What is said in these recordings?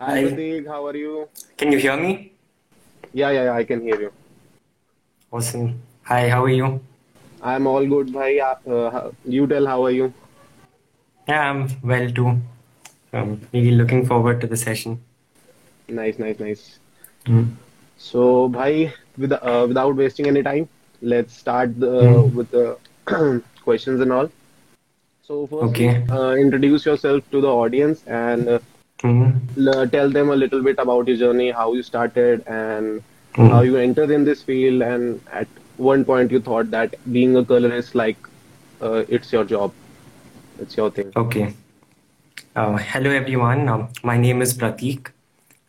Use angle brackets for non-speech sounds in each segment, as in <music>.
Hi, Hi, Prateek. How are you? can you hear me? Yeah, yeah, yeah, I can hear you. Awesome. Hi, how are you? I'm all good, bhai. Uh, uh, you tell how are you? Yeah, I'm well too. I'm really looking forward to the session. Nice, nice, nice. Mm. So, bhai, with, uh, without wasting any time, let's start the, Mm. with the <clears throat> questions and all. So, firstly, Okay. uh, introduce yourself to the audience and uh, Mm. l- tell them a little bit about your journey, how you started, and how Mm. you entered in this field. And at one point, you thought that being a colorist, like, uh, it's your job, it's your thing. Okay. Uh, hello everyone. Um, my name is Prateek.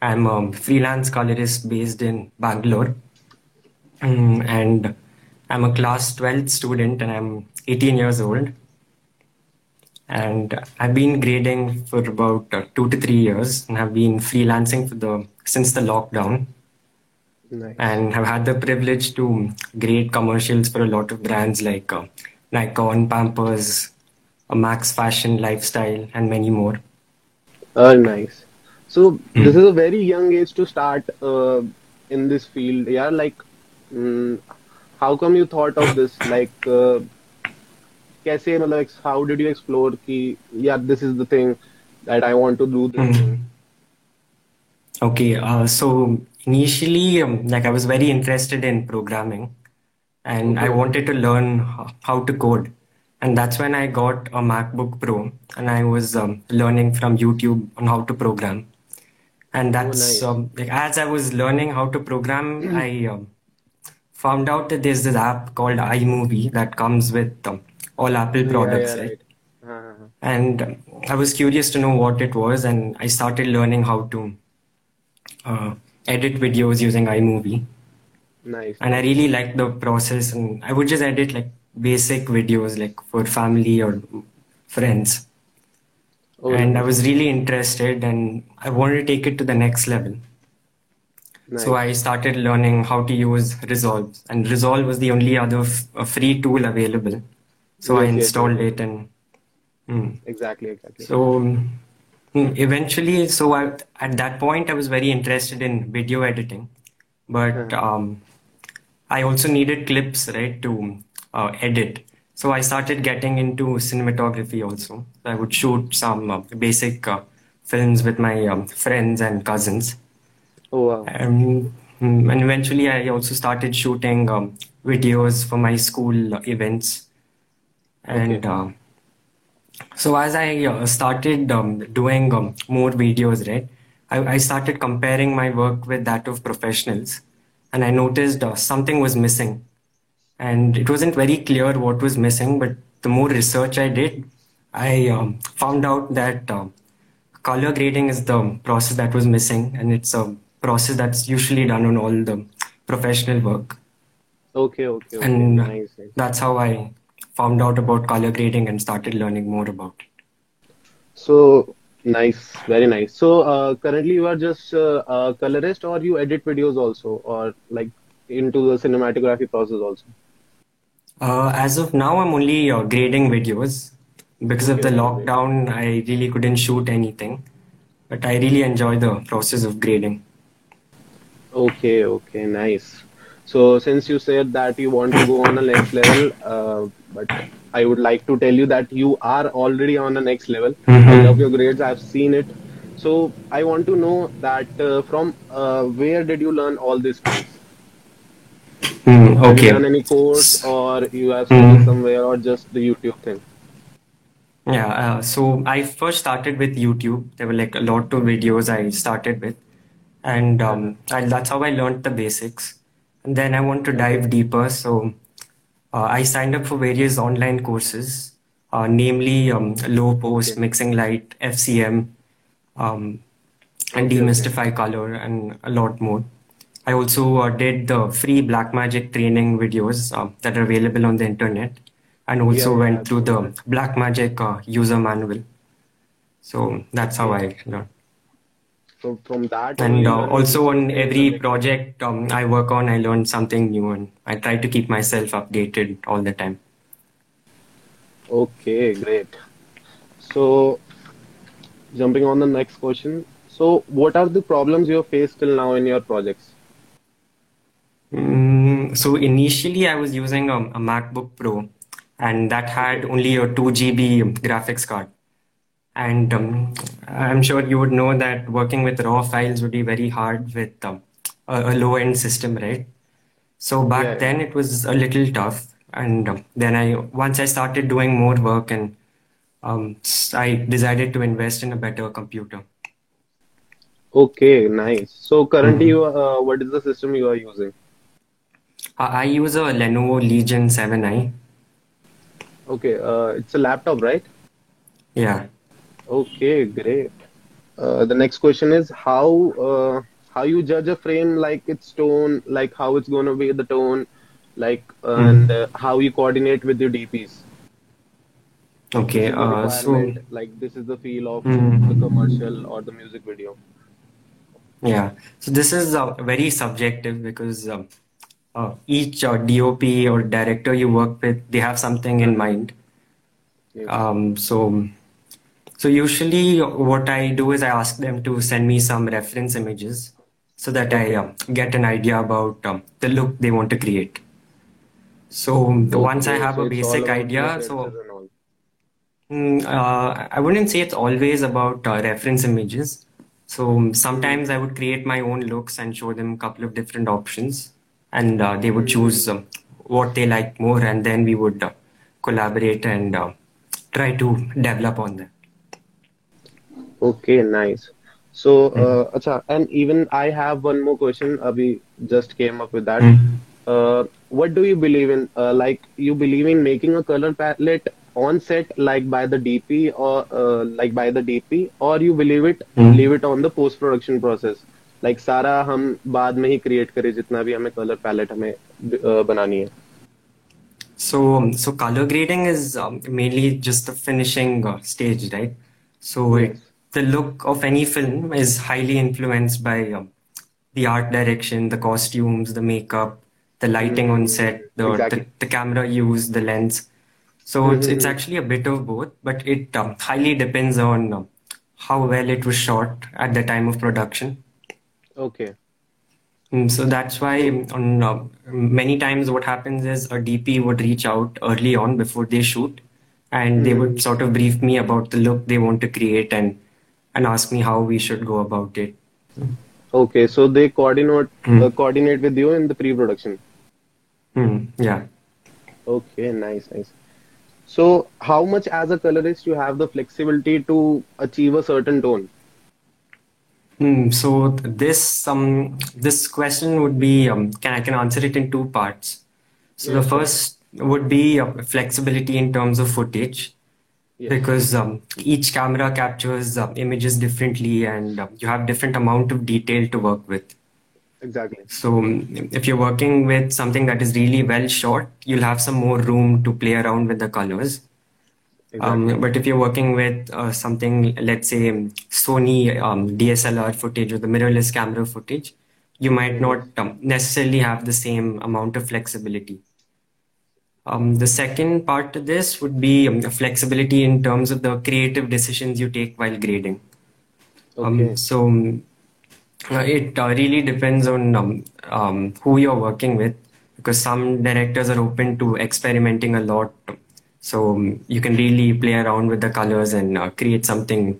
I'm a freelance colorist based in Bangalore. Mm, and I'm a class 12th student and I'm 18 years old. And I've been grading for about uh, two to three years and have been freelancing for the since the lockdown. Nice. and have had the privilege to grade commercials for a lot of brands like uh, Nikon, Pampers, uh, Max Fashion, Lifestyle, and many more. Uh, nice. So this Mm. is a very young age to start uh, in this field. Yeah, like, mm, how come you thought of this? Like, uh, कैसे मतलब ex- how did you explore कि yeah this is the thing that I want to do this Mm. thing. Okay, uh, so initially, um, like I was very interested in programming, and I Okay. wanted to learn h- how to code, and that's when I got a MacBook Pro, and I was um, learning from YouTube on how to program. And Oh, that's nice. um, like as I was learning how to program, I um, found out that there's this app called iMovie that comes with um, all Apple products, yeah, right? right. Uh, And um, I was curious to know what it was, and I started learning how to uh, edit videos using iMovie. nice, And I really liked the process, and I would just edit like basic videos, like for family or friends. Oh, And I was really interested, and I wanted to take it to the next level. Nice. So. I started learning how to use Resolve, and Resolve was the only other f- free tool available. So I installed it, and mm. Exactly, exactly. so mm, eventually, so I, at that point, I was very interested in video editing, but Uh, um, I also needed clips, right, to uh, edit. So I started getting into cinematography also. I would shoot some uh, basic uh, films with my um, friends and cousins. oh wow. Um, and eventually, I also started shooting um, videos for my school events. And Okay. uh, so, as I uh, started um, doing um, more videos, right, I, I started comparing my work with that of professionals. And I noticed uh, something was missing. And it wasn't very clear what was missing, but the more research I did, I um, found out that um, color grading is the process that was missing, and it's a process that's usually done on all the professional work. Okay, okay, okay. And nice. that's how I found out about color grading and started learning more about it. So nice, very nice. So uh, currently you are just uh, a colorist, or you edit videos also, or like into the cinematography process also. Uh, as of now, I'm only uh, grading videos. Because of the lockdown, I really couldn't shoot anything, but I really enjoy the process of grading. Okay, okay, nice. So since you said that you want to go on a next level, uh, but I would like to tell you that you are already on the next level. I love your grades. I've seen it. So I want to know that uh, from uh, where did you learn all these skills? Mm, Have you done any course or you have studied mm. somewhere or just the YouTube thing? Yeah, uh, so I first started with YouTube. There were like a lot of videos I started with, and um, I, that's how I learned the basics. And then I want to dive deeper, so uh, I signed up for various online courses, uh, namely um, Lowepost, Mixing Light, FCM, um, and. Demystify Color, and a lot more. I also uh, did the free Blackmagic training videos uh, that are available on the internet, and also yeah, went through the. Blackmagic uh, user manual. So that's how I learned. So from that And uh, also on every project um, I work on, I learn something new, and I try to keep myself updated all the time. Okay, great. So jumping on the next question. So, what are the problems you have faced till now in your projects? Mm, so initially I was using a, a MacBook Pro and that had only a 2 GB graphics card. And um, I'm sure you would know that working with raw files would be very hard with um, a, a low end system, right? So back Yeah, then it was a little tough. And um, then I, once I started doing more work and um, I decided to invest in a better computer. Okay, nice. So currently, Mhm. you uh, what is the system you are using? I, I use a Lenovo Legion 7i. Okay, uh, it's a laptop, right? Yeah. Okay, great. Uh, the next question is how uh, how you judge a frame, like its tone, like how it's going to be the tone, like and Mhm. uh, how you coordinate with your DPs. Okay. Uh, so. like this is the feel of the mm, commercial or the music video. Yeah, so this is uh, very subjective because um, uh, each uh, DOP or director you work with, they have something in Mm-hmm. mind. Um, so, so usually what I do is I ask them to send me some reference images so that I Okay. um, get an idea about um, the look they want to create. So once I have so a basic idea, so. Mm, uh, I wouldn't say it's always about uh, reference images. So sometimes I would create my own looks and show them a couple of different options, and uh, they would choose Mm-hmm. um, what they like more, and then we would uh, collaborate and uh, try to develop on that. Okay, nice. So, Mm. uh, acha, and even I have one more question. Abhi just came up with that. Mm. Uh, what do you believe in? Uh, like, you believe in making a color palette on set, like by the DP or uh, like by the DP, or you believe it, Mm. leave it on the post production process? Like सारा हम बाद में ही create करें जितना भी हमें color palette हमें uh, बनानी है. So, um, so color grading is um, mainly just the finishing uh, stage, right? So it, Yes. the look of any film is highly influenced by um, the art direction, the costumes, the makeup, the lighting on Mm, set, the, the, exactly. the camera used, the lens. So it's, it's Mm-hmm. actually a bit of both, but it um, highly depends on um, how well it was shot at the time of production. Okay. Mm, So that's why on uh, many times what happens is a DP would reach out early on before they shoot, and they would Mm. sort of brief me about the look they want to create and and ask me how we should go about it. Okay. So they coordinate Mm. uh, coordinate with you in the pre-production. Mm, yeah. Okay, nice, nice. So, how much as a colorist you have the flexibility to achieve a certain tone? Hmm, so this um this question would be um, can I can answer it in two parts. So Yeah, the first would be uh, flexibility in terms of footage Because um, each camera captures uh, images differently and uh, you have different amount of detail to work with. Exactly. So um, if you're working with something that is really well shot, you'll have some more room to play around with the colors. Exactly. Um, but if you're working with uh, something, let's say um, Sony um, DSLR footage or the mirrorless camera footage, you might not um, necessarily have the same amount of flexibility. Um, the second part to this would be um, flexibility in terms of the creative decisions you take while grading. Um, Okay. so um, uh, it uh, really depends on um, um, who you're working with because some directors are open to experimenting a lot. So you can really play around with the colors and uh, create something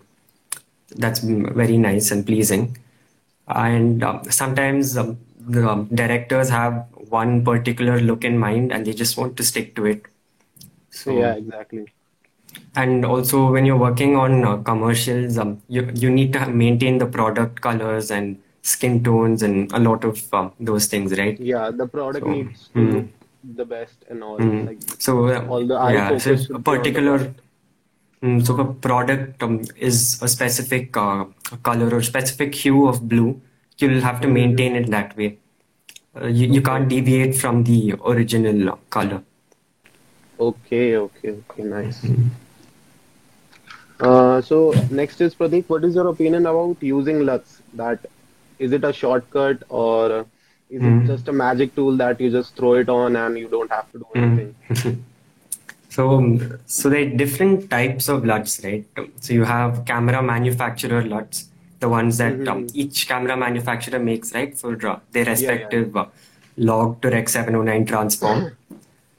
that's very nice and pleasing. And sometimes um, the directors have one particular look in mind and they just want to stick to it. So Yeah, exactly. and also when you're working on uh, commercials, um, you you need to maintain the product colors and skin tones and a lot of um, those things, right? Yeah, the product So, needs to mm, the best and all. mm. Like So uh, all the eye yeah, so a should be on the particular product. mm, so a product um, is a specific uh, color or specific hue of blue, you'll have to Mm-hmm. maintain it that way. Uh, you you can't deviate from the original color. Okay, okay, okay, nice. Uh, so next is Prateek. What is your opinion about using LUTs? That is it a shortcut or is it Mm. just a magic tool that you just throw it on and you don't have to do anything? Mm. <laughs> So, um, so there are different types of LUTs, right? So you have camera manufacturer LUTs, the ones that mm-hmm. um, each camera manufacturer makes, right, for uh, their respective yeah, yeah. Uh, log to Rec 709 transform. <clears throat>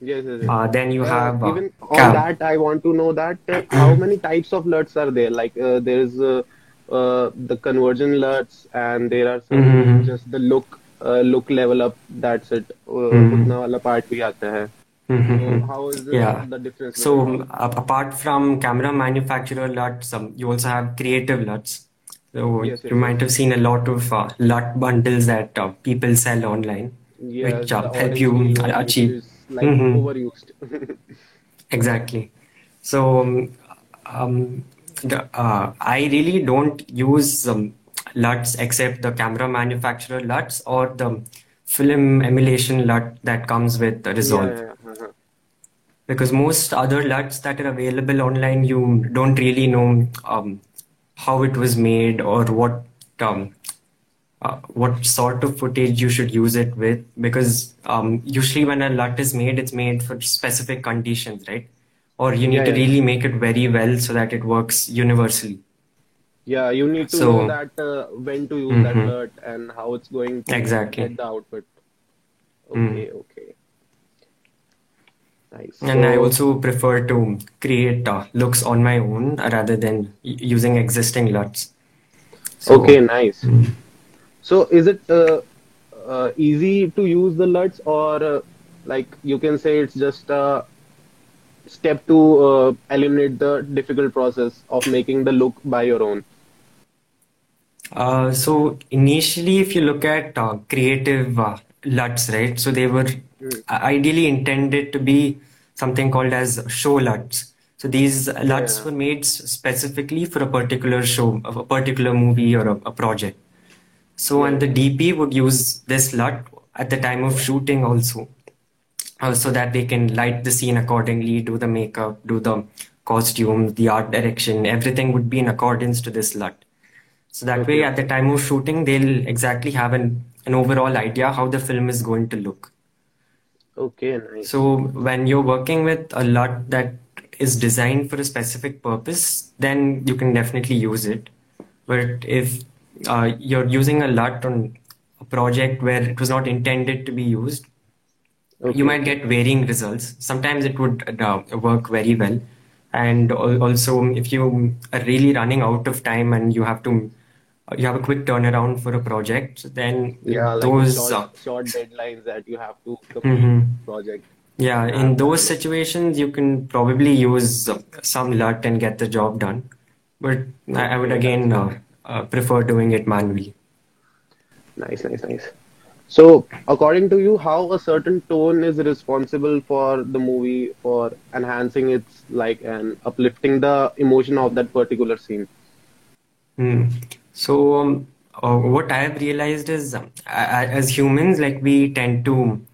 yes, yes, yes. Uh, then you uh, have uh, even on cam- that. I want to know that how many types of LUTs are there? Like there is the conversion LUTs, and there are mm-hmm. just the look look level up. That's it. Mm-hmm. Part bhi aata hai. Mm-hmm. So it, yeah. the difference? So, uh, apart from camera manufacturer LUTs, um, you also have creative LUTs. So Yes, you might have seen a lot of uh, LUT bundles that uh, people sell online, Yes, which uh, help you uh, achieve. like Mhm. overused. <laughs> Exactly. So um, um, the, uh, I really don't use um, LUTs except the camera manufacturer LUTs or the film emulation LUT that comes with Resolve. yeah, yeah. Uh-huh. Because most other LUTs that are available online, you don't really know um, how it was made or what um, uh, what sort of footage you should use it with. Because um, usually when a LUT is made, it's made for specific conditions, right? Or you need Yeah, to yeah. really make it very well so that it works universally. Yeah, you need to So- know that uh, when to use that Mhm. LUT and how it's going to Exactly. get the output. Mm. Okay, okay. Nice. And I also prefer to create uh, looks on my own rather than y- using existing LUTs. So, okay, nice. mm. So is it uh, uh, easy to use the LUTs or uh, like you can say it's just a step to uh, eliminate the difficult process of making the look by your own? Uh, so initially, if you look at uh, creative uh, LUTs, right? So they were. Ideally intended to be something called as show LUTs. So these LUTs Yeah. were made specifically for a particular show, of a particular movie or a, a project. So and the DP would use this LUT at the time of shooting also, uh, so that they can light the scene accordingly, do the makeup, do the costumes, the art direction, everything would be in accordance to this LUT. So that way, at the time of shooting, they'll exactly have an, an overall idea how the film is going to look. Okay, nice. So when you're working with a LUT that is designed for a specific purpose, then you can definitely use it. But if uh, you're using a LUT on a project where it was not intended to be used, you might get varying results. Sometimes it would uh, work very well. And also, if you are really running out of time and you have to, you have a quick turnaround for a project, then Yeah, like those, short short deadlines that you have to complete mhm. project. Yeah, in those situations, you can probably use some LUT and get the job done. But I, I would again uh, uh, prefer doing it manually. Nice, nice, nice. So, according to you, how a certain tone is responsible for the movie for enhancing its like and uplifting the emotion of that particular scene? Hmm. So, um, uh, what I have realized is, um, as humans, like we tend to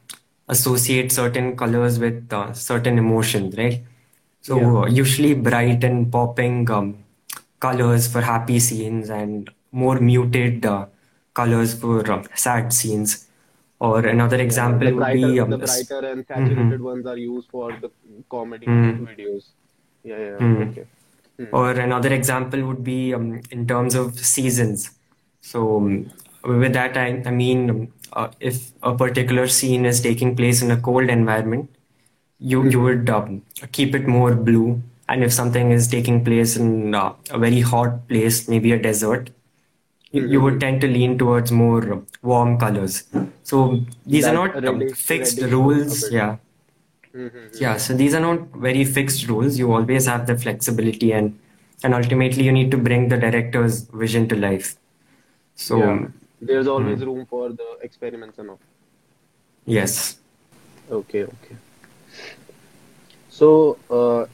associate certain colors with uh, certain emotions, right? So, Yeah. uh, usually bright and popping um, colors for happy scenes and more muted uh, colors for uh, sad scenes. Or another Yeah, example the would be um, the brighter and mhm, saturated ones are used for the comedy mm, videos. Yeah, yeah, mm. okay. Hmm. Or another example would be um, in terms of seasons. So, um, with that, I, I mean, um, uh, if a particular scene is taking place in a cold environment, you, you Mhm. would um, keep it more blue. And if something is taking place in uh, a very hot place, maybe a desert, you, you would Mhm. tend to lean towards more warm colors. So, these are not um, fixed rules. Yeah. Mhm. Yeah, so these are not very fixed rules. You always have the flexibility and and ultimately you need to bring the director's vision to life. So Yeah, there's always mm, room for the experiments and all. yes. Okay, okay. So, uh,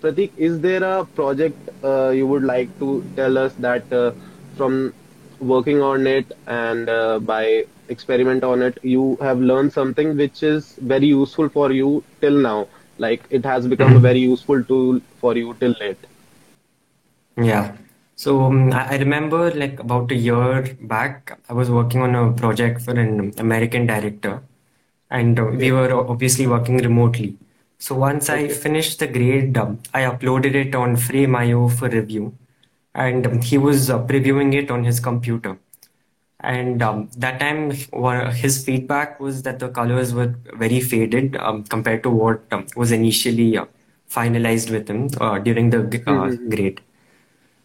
Prateek, is there a project uh, you would like to tell us that uh, from working on it and uh, by experiment on it, you have learned something which is very useful for you till now? Like it has become a very useful tool for you till late. Yeah. So um, I remember like about a year back, I was working on a project for an American director, and uh, we were obviously working remotely. So once I finished the grade, um, I uploaded it on Frame.io for review. And he was uh, previewing it on his computer. And um, that time, his feedback was that the colors were very faded um, compared to what um, was initially uh, finalized with him uh, during the uh, Mm-hmm. grade.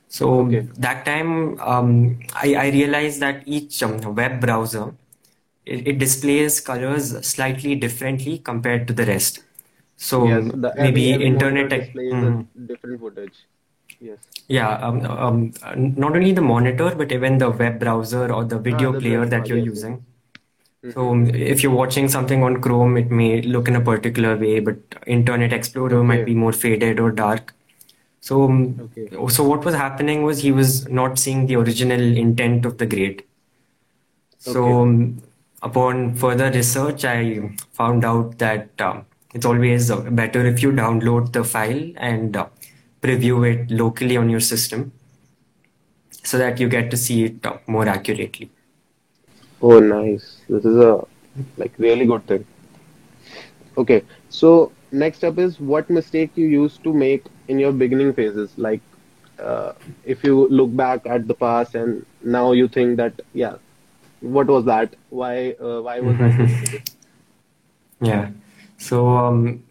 So Okay. that time, um, I, I realized that each um, web browser it, it displays colors slightly differently compared to the rest. So Yes, the maybe every every internet, displays Mhm. different footage. Yes. yeah, um, um, uh, not only the monitor, but even the web browser or the Ah, video the player. Ah, that you're yes, using. So Mm-hmm. um, if you're watching something on Chrome, it may look in a particular way, but Internet Explorer might be more faded or dark. So, um, Okay. so what was happening was he was not seeing the original intent of the grade. So, Okay. um, upon further research, I found out that um, it's always uh, better if you download the file and uh, preview it locally on your system so that you get to see it more accurately. Oh, nice. This is a like really good thing. Okay. So next up is what mistake you used to make in your beginning phases. Like, uh, if you look back at the past and now you think that, yeah, what was that? Why, uh, why was that? <laughs> Yeah. So um,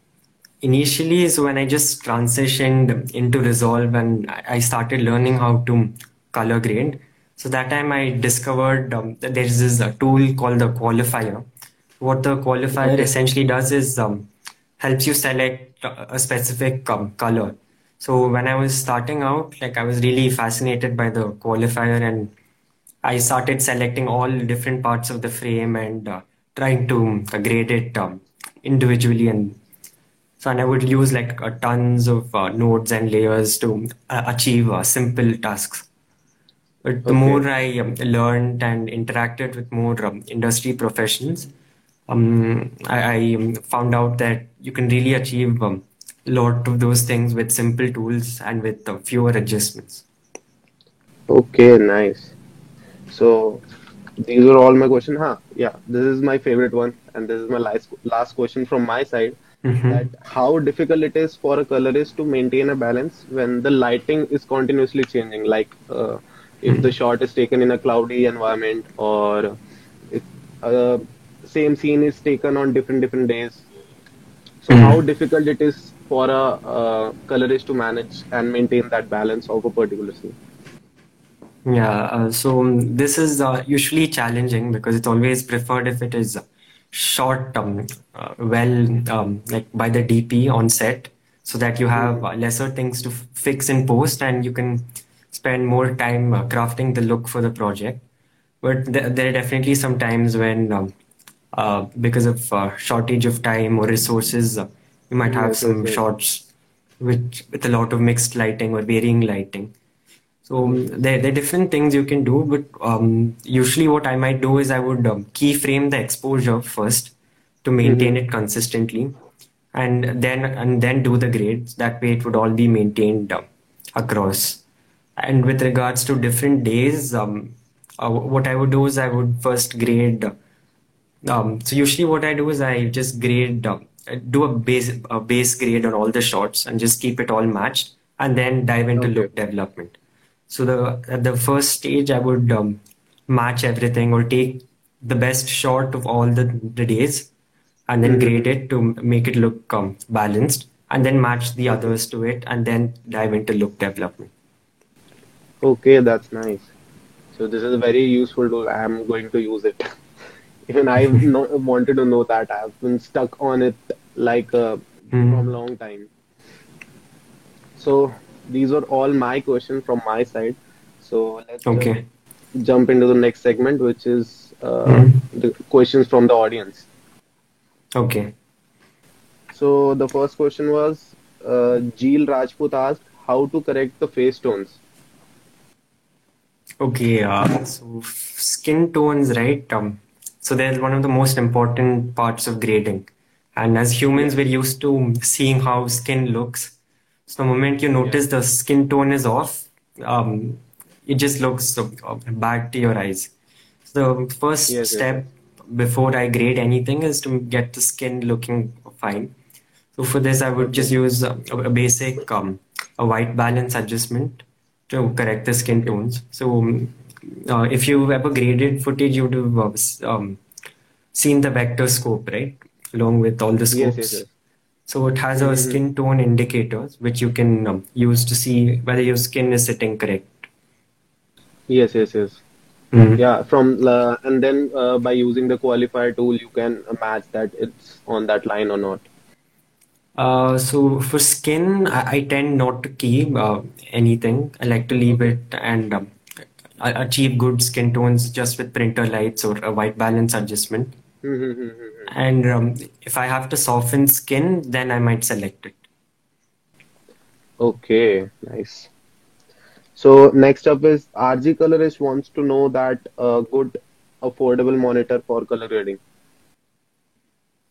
initially, so when I just transitioned into Resolve and I started learning how to color grade, so that time I discovered um, that there is this uh, tool called the qualifier. What the qualifier Okay. essentially does is um, helps you select a a specific um, color. So when I was starting out, like I was really fascinated by the qualifier and I started selecting all different parts of the frame and uh, trying to uh, grade it um, individually. And so, and I would use like uh, tons of uh, nodes and layers to uh, achieve uh, simple tasks. But the more I um, learned and interacted with more um, industry professionals, um, I, I um, found out that you can really achieve um, a lot of those things with simple tools and with uh, fewer adjustments. Okay, nice. So these are all my questions. Huh? Yeah, this is my favorite one, and this is my last last question from my side. Mhm. That how difficult it is for a colorist to maintain a balance when the lighting is continuously changing. Like uh, if the shot is taken in a cloudy environment, or if uh, same scene is taken on different different days. So how Mhm. difficult it is for a uh, colorist to manage and maintain that balance of a particular scene. Yeah, uh, so um, this is uh, usually challenging because it's always preferred if it is shot um, uh, well, um, like by the DP on set, so that you have uh, lesser things to f- fix in post and you can spend more time uh, crafting the look for the project. But th- there are definitely some times when, um, uh, because of uh, shortage of time or resources, uh, you might have Yes, some yes. shots with with a lot of mixed lighting or varying lighting. So um, there, there are different things you can do, but um, usually what I might do is I would um, keyframe the exposure first to maintain Mm-hmm. it consistently, and then and then do the grades. That way, it would all be maintained um, across. And with regards to different days, um, uh, what I would do is I would first grade. Um, so usually what I do is I just grade, um, do a base a base grade on all the shots and just keep it all matched, and then dive into Okay. look development. So the at the first stage, I would um, match everything or take the best shot of all the, the days and then grade Mm-hmm. it to make it look um, balanced and then match the others to it and then dive into look development. Okay, that's nice. So this is a very useful tool. I am going to use it. <laughs> Even I <laughs> no, wanted to know that. I've been stuck on it like uh, from Hmm. long time. So these are all my questions from my side. So let's just Okay. jump into the next segment, which is uh, Hmm. the questions from the audience. Okay. So the first question was uh, Jeel Rajput asked how to correct the face tones. Okay. Uh, so skin tones, right? Um, so they're one of the most important parts of grading. And as humans, we're used to seeing how skin looks. So the moment you Yes. notice the skin tone is off, um, it just looks uh, bad to your eyes. So the first Yes. Yes. step before I grade anything is to get the skin looking fine. So for this, I would just use a, a basic um, a white balance adjustment to correct the skin tones. So um, uh, if you've ever graded footage, you'd have uh, um, seen the vector scope, right? Along with all the Yes, yes, scopes. yes. So it has a Mm-hmm. skin tone indicators, which you can um, use to see whether your skin is sitting correct. Yes, yes, yes. Mm. Yeah, from uh, and then uh, by using the qualifier tool, you can match that it's on that line or not. Uh, so for skin, I, I tend not to keep uh, anything. I like to leave it and um, achieve good skin tones just with printer lights or a white balance adjustment. Mm-hmm. And um, if I have to soften skin, then I might select it. Okay, nice. So next up is RG Colorist wants to know that a good affordable monitor for color grading.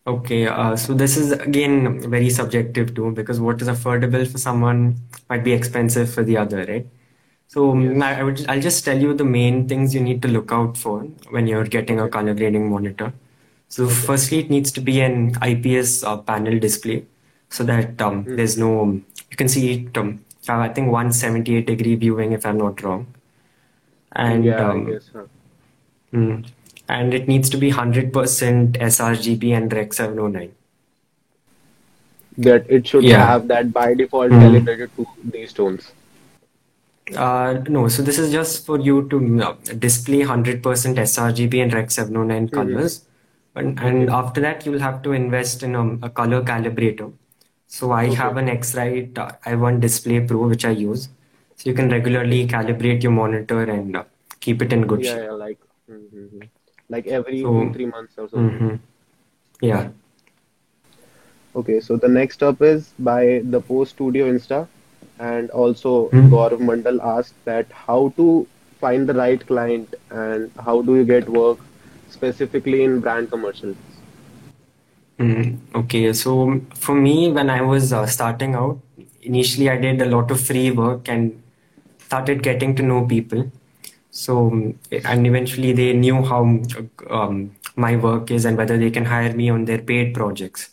Okay, uh, so this is again very subjective too, because what is affordable for someone might be expensive for the other, right? So um, Yes. I I would I'll just tell you the main things you need to look out for when you're getting a color grading monitor. So Okay. firstly, it needs to be an IPS uh, panel display so that um, Mm-hmm. there's no you can see it. Um, I think 178 degree viewing if I'm not wrong, and Yeah, um, guess. Huh? mm, and it needs to be 100% sRGB and Rec 709. That it should Yeah. have that by default Mm. calibrated to these tones. Uh, no, so this is just for you to uh, display 100% sRGB and Rec 709 Mm-hmm. And, Okay. and after that, you'll have to invest in um, a color calibrator. So I have an X-Rite uh, i1 Display Pro, which I use. So you can regularly calibrate your monitor and uh, keep it in good Yeah, shape. yeah, like mm-hmm. like every So, three months or something. mhm. Yeah. Okay, so the next up is by the Post Studio Insta, and also Mhm. Gaurav Mandal asked that how to find the right client and how do you get work specifically in brand commercials. Mm, okay, so for me, when I was uh, starting out, initially I did a lot of free work and started getting to know people. So, and eventually they knew how um, my work is and whether they can hire me on their paid projects.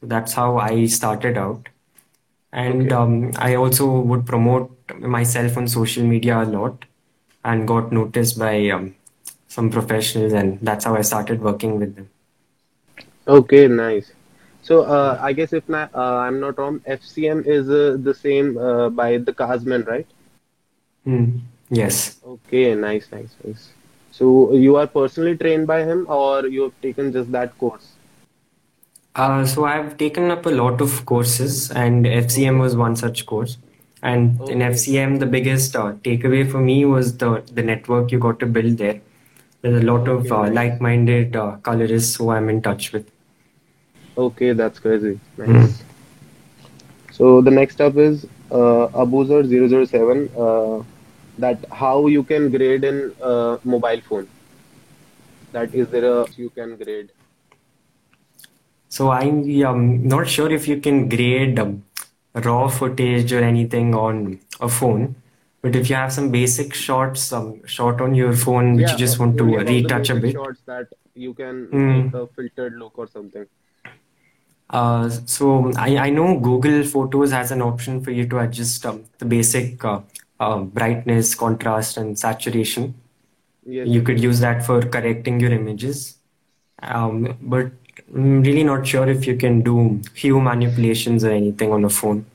So that's how I started out. And Okay. um, I also would promote myself on social media a lot and got noticed by um, some professionals, and that's how I started working with them. Okay, nice. So uh, I guess if not, uh, I'm not wrong, FCM is uh, the same uh, by the Kazman, right? Mm, yes. Okay, nice, nice, nice. So you are personally trained by him or you have taken just that course? Uh, so I've taken up a lot of courses, and FCM was one such course. And in FCM, the biggest uh, takeaway for me was the the network you got to build there. There's a lot of uh, like-minded uh, colorists who I'm in touch with. Okay, that's crazy. Mm. Nice. So the next up is uh, Abuzer007 uh, that how you can grade in uh, mobile phone. That is there a you can grade. So I'm um, not sure if you can grade um, raw footage or anything on a phone, but if you have some basic shots, um, shot on your phone which Yeah, you just uh, want to only about the retouch a bit, shots that you can mm, make a filtered look or something. Uh, so I, I know Google Photos has an option for you to adjust um, the basic uh, uh, brightness, contrast, and saturation. Yes, You could use that for correcting your images. Um, but I'm really not sure if you can do hue manipulations or anything on a phone.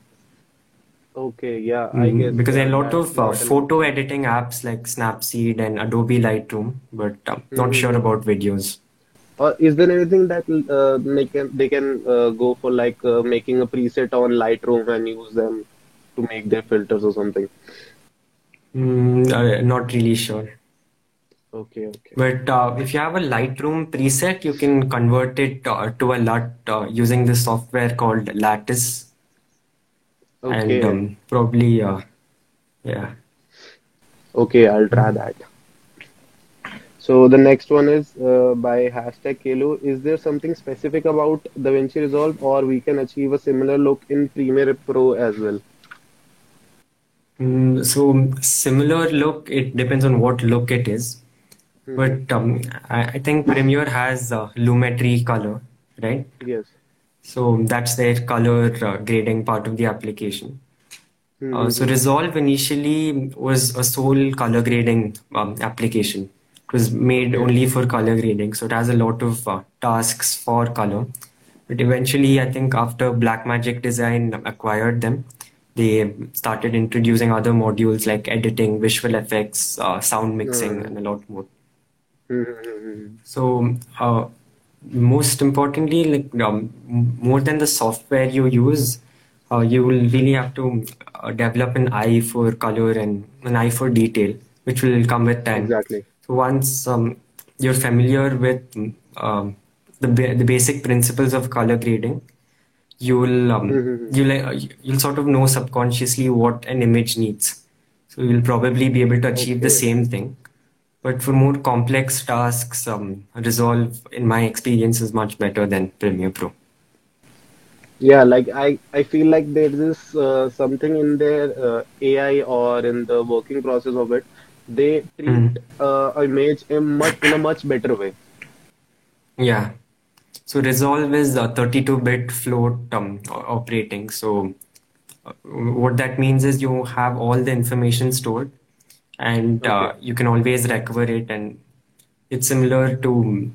Okay, yeah, I Mm, guess because there are uh, a lot of uh, photo editing apps like Snapseed and Adobe Lightroom, but um, not sure Mm-hmm. about videos. Or is there anything that uh, they can they can uh, go for like uh, making a preset on Lightroom and use them to make their filters or something? Mm, uh, not really sure. Okay, okay. But uh, if you have a Lightroom preset, you can convert it uh, to a LUT uh, using this software called Lattice, and um, probably, uh, yeah. okay, I'll try that. So the next one is uh, by hashtag Kelo. Is there something specific about DaVinci Resolve or we can achieve a similar look in Premiere Pro as well? Mm, so similar look, it depends on what look it is. hmm But um, I, I think Premiere has uh, Lumetri color, right? Yes. So that's their color uh, grading part of the application. Uh, so Mm-hmm. Resolve initially was a sole color grading um, application. It was made only for color grading, so it has a lot of uh, tasks for color. But eventually, I think after Blackmagic Design acquired them, they started introducing other modules like editing, visual effects, uh, sound mixing, Uh, and a lot more. mm-hmm. So, uh, most importantly, like um, more than the software you use, uh, you will really have to uh, develop an eye for color and an eye for detail, which will come with time. Exactly. So once um, you're familiar with um, the ba- the basic principles of color grading, you'll um, Mm-hmm. you'll uh, you'll sort of know subconsciously what an image needs. So you'll probably be able to achieve the same thing. But for more complex tasks, um, Resolve, in my experience, is much better than Premiere Pro. Yeah, like I, I feel like there is uh, something in their uh, AI or in the working process of it. They treat Mm. uh, image in much in a much better way. Yeah. So Resolve is a 32-bit float um, operating. So uh, what that means is you have all the information stored and uh, you can always recover it and it's similar to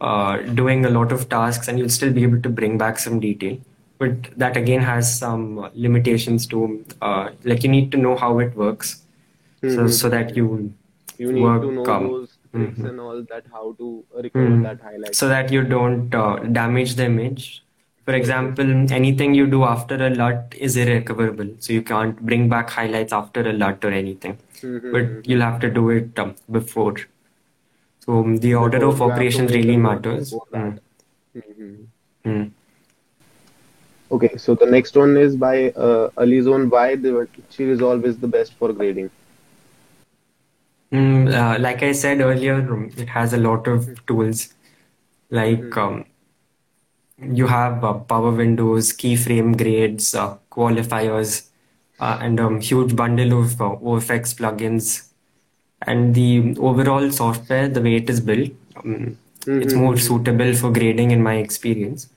uh, doing a lot of tasks and you'll still be able to bring back some detail but that again has some limitations to uh, like you need to know how it works so so that Mm-hmm. you You need to know um, those tricks mhm. and all that, how to recover Mm. that highlight. so that you don't uh, damage the image. For example, anything you do after a LUT is irrecoverable, so you can't bring back highlights after a LUT or anything, Mm-hmm. but you'll have to do it um, before. So um, the order Before of you have to operations really matters. before Mm-hmm. mm. Okay, so the next one is by uh, Alizon. Why the Virtual Resolve is the best for grading? Mm, uh, like I said earlier, um, it has a lot of tools like Mm-hmm. um, you have uh, power windows, keyframe grades, uh, qualifiers, uh, and a huge bundle of uh, OFX plugins. And the overall software, the way it is built, um, it's more Mm-hmm. suitable for grading in my experience.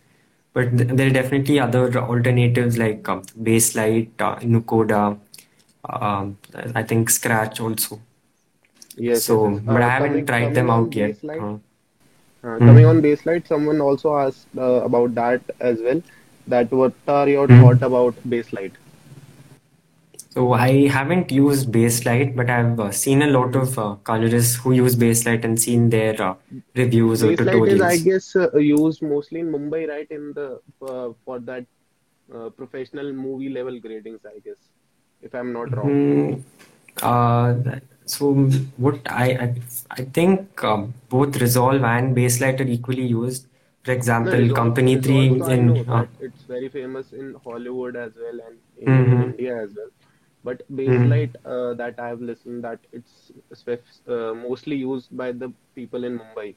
But th- there are definitely other alternatives like um, Baselight, uh, Nucoda, um, I think Scratch also. Yes, So, but I Uh, haven't tried them out yet. Uh, uh, mm, coming on Baselight, someone also asked uh, about that as well. That what are your mm. thought about Baselight? So I haven't used Baselight, but I've uh, seen a lot of uh, colorists who use Baselight and seen their uh, reviews or Baselight is, I guess, uh, used mostly in Mumbai, right? In the uh, for that uh, professional movie level gradings, I guess, if I'm not wrong. Mm, uh, so what I I, I think um, both Resolve and Baselight are equally used. For No, example, Resolve, Company 3 Resolve, I know uh, it's very famous in Hollywood as well and in, in mhm, India as well. But mhm. Baselight, uh, that I've listened that it's uh, mostly used by the people in Mumbai.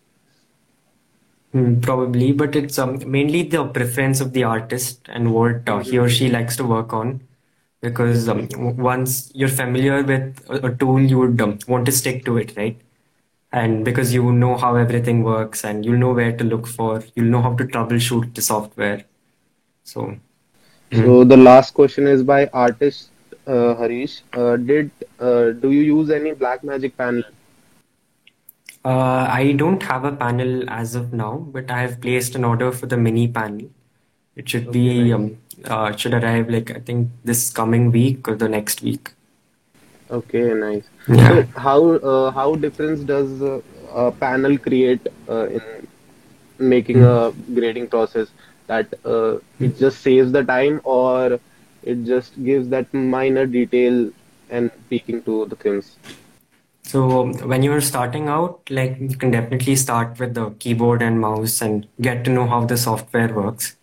Mm, Probably, but it's um, mainly the preference of the artist and what uh, he or she Mm-hmm. likes to work on. Because um, once you're familiar with a, tool, you would um, want to stick to it, right? And because you know how everything works and you'll know where to look for, you'll know how to troubleshoot the software. So. So the last question is by artist uh, Harish. Uh, did uh, do you use any Blackmagic panel? Uh, I don't have a panel as of now, but I have placed an order for the mini panel. It should be um, uh, it should arrive like I think this coming week or the next week. Okay, nice. Yeah. So how uh, how difference does uh, a panel create uh, in making a grading process? That uh, it just saves the time, or it just gives that minor detail and peeking to the things. So um, when you're starting out, like you can definitely start with the keyboard and mouse and get to know how the software works.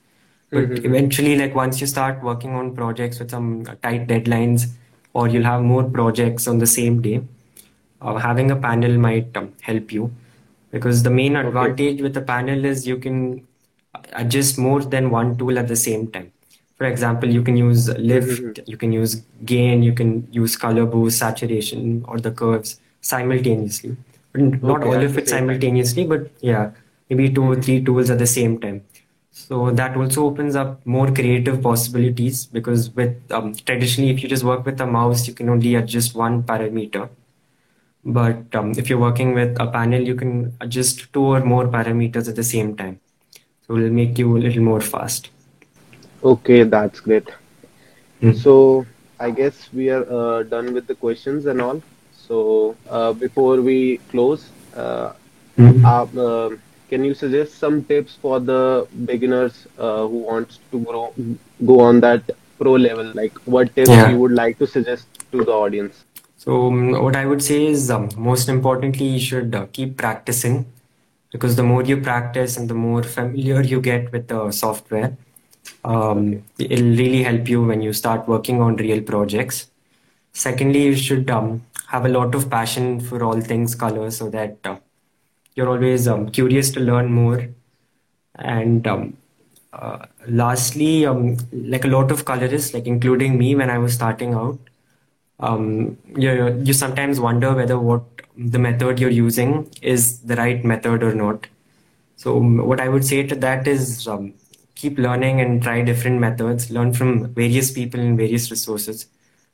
But Mm-hmm. eventually, like once you start working on projects with some tight deadlines, or you'll have more projects on the same day, uh, having a panel might um, help you because the main Okay. advantage with a panel is you can adjust more than one tool at the same time. For example, you can use Mm-hmm. lift, you can use gain, you can use color boost, saturation, or the curves simultaneously. But not Okay, all of it same time. simultaneously, but yeah, maybe two or Mm-hmm. three tools at the same time. So that also opens up more creative possibilities because with um, traditionally, if you just work with a mouse, you can only adjust one parameter. But um, if you're working with a panel, you can adjust two or more parameters at the same time. So it'll make you a little more fast. Okay, that's great. Mm. So I guess we are uh, done with the questions and all. So uh, before we close, uh, Mhm. Can you suggest some tips for the beginners uh, who wants to grow, go on that pro level? Like what tips Yeah. you would like to suggest to the audience? So um, what I would say is um, most importantly, you should uh, keep practicing because the more you practice and the more familiar you get with the software, um, it'll really help you when you start working on real projects. Secondly, you should um, have a lot of passion for all things color so that uh, you're always um, curious to learn more. And um, uh, lastly, um, like a lot of colorists, like including me when I was starting out, um, you, you sometimes wonder whether what the method you're using is the right method or not. So um, what I would say to that is um, keep learning and try different methods. Learn from various people and various resources,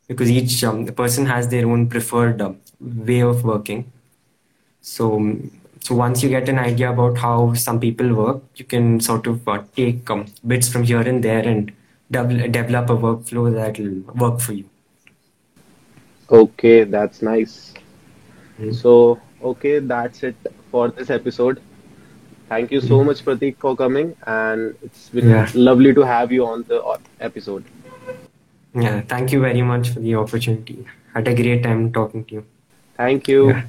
because each person has their own preferred um, way of working. So so once you get an idea about how some people work, you can sort of uh, take um, bits from here and there and devel- develop a workflow that will work for you. Okay, that's nice. Mm. So, okay, that's it for this episode. Thank you so much, Prateek, for coming, and it's been Yeah. lovely to have you on the uh, episode. Yeah. Thank you very much for the opportunity. Had a great time talking to you. Thank you. Yeah.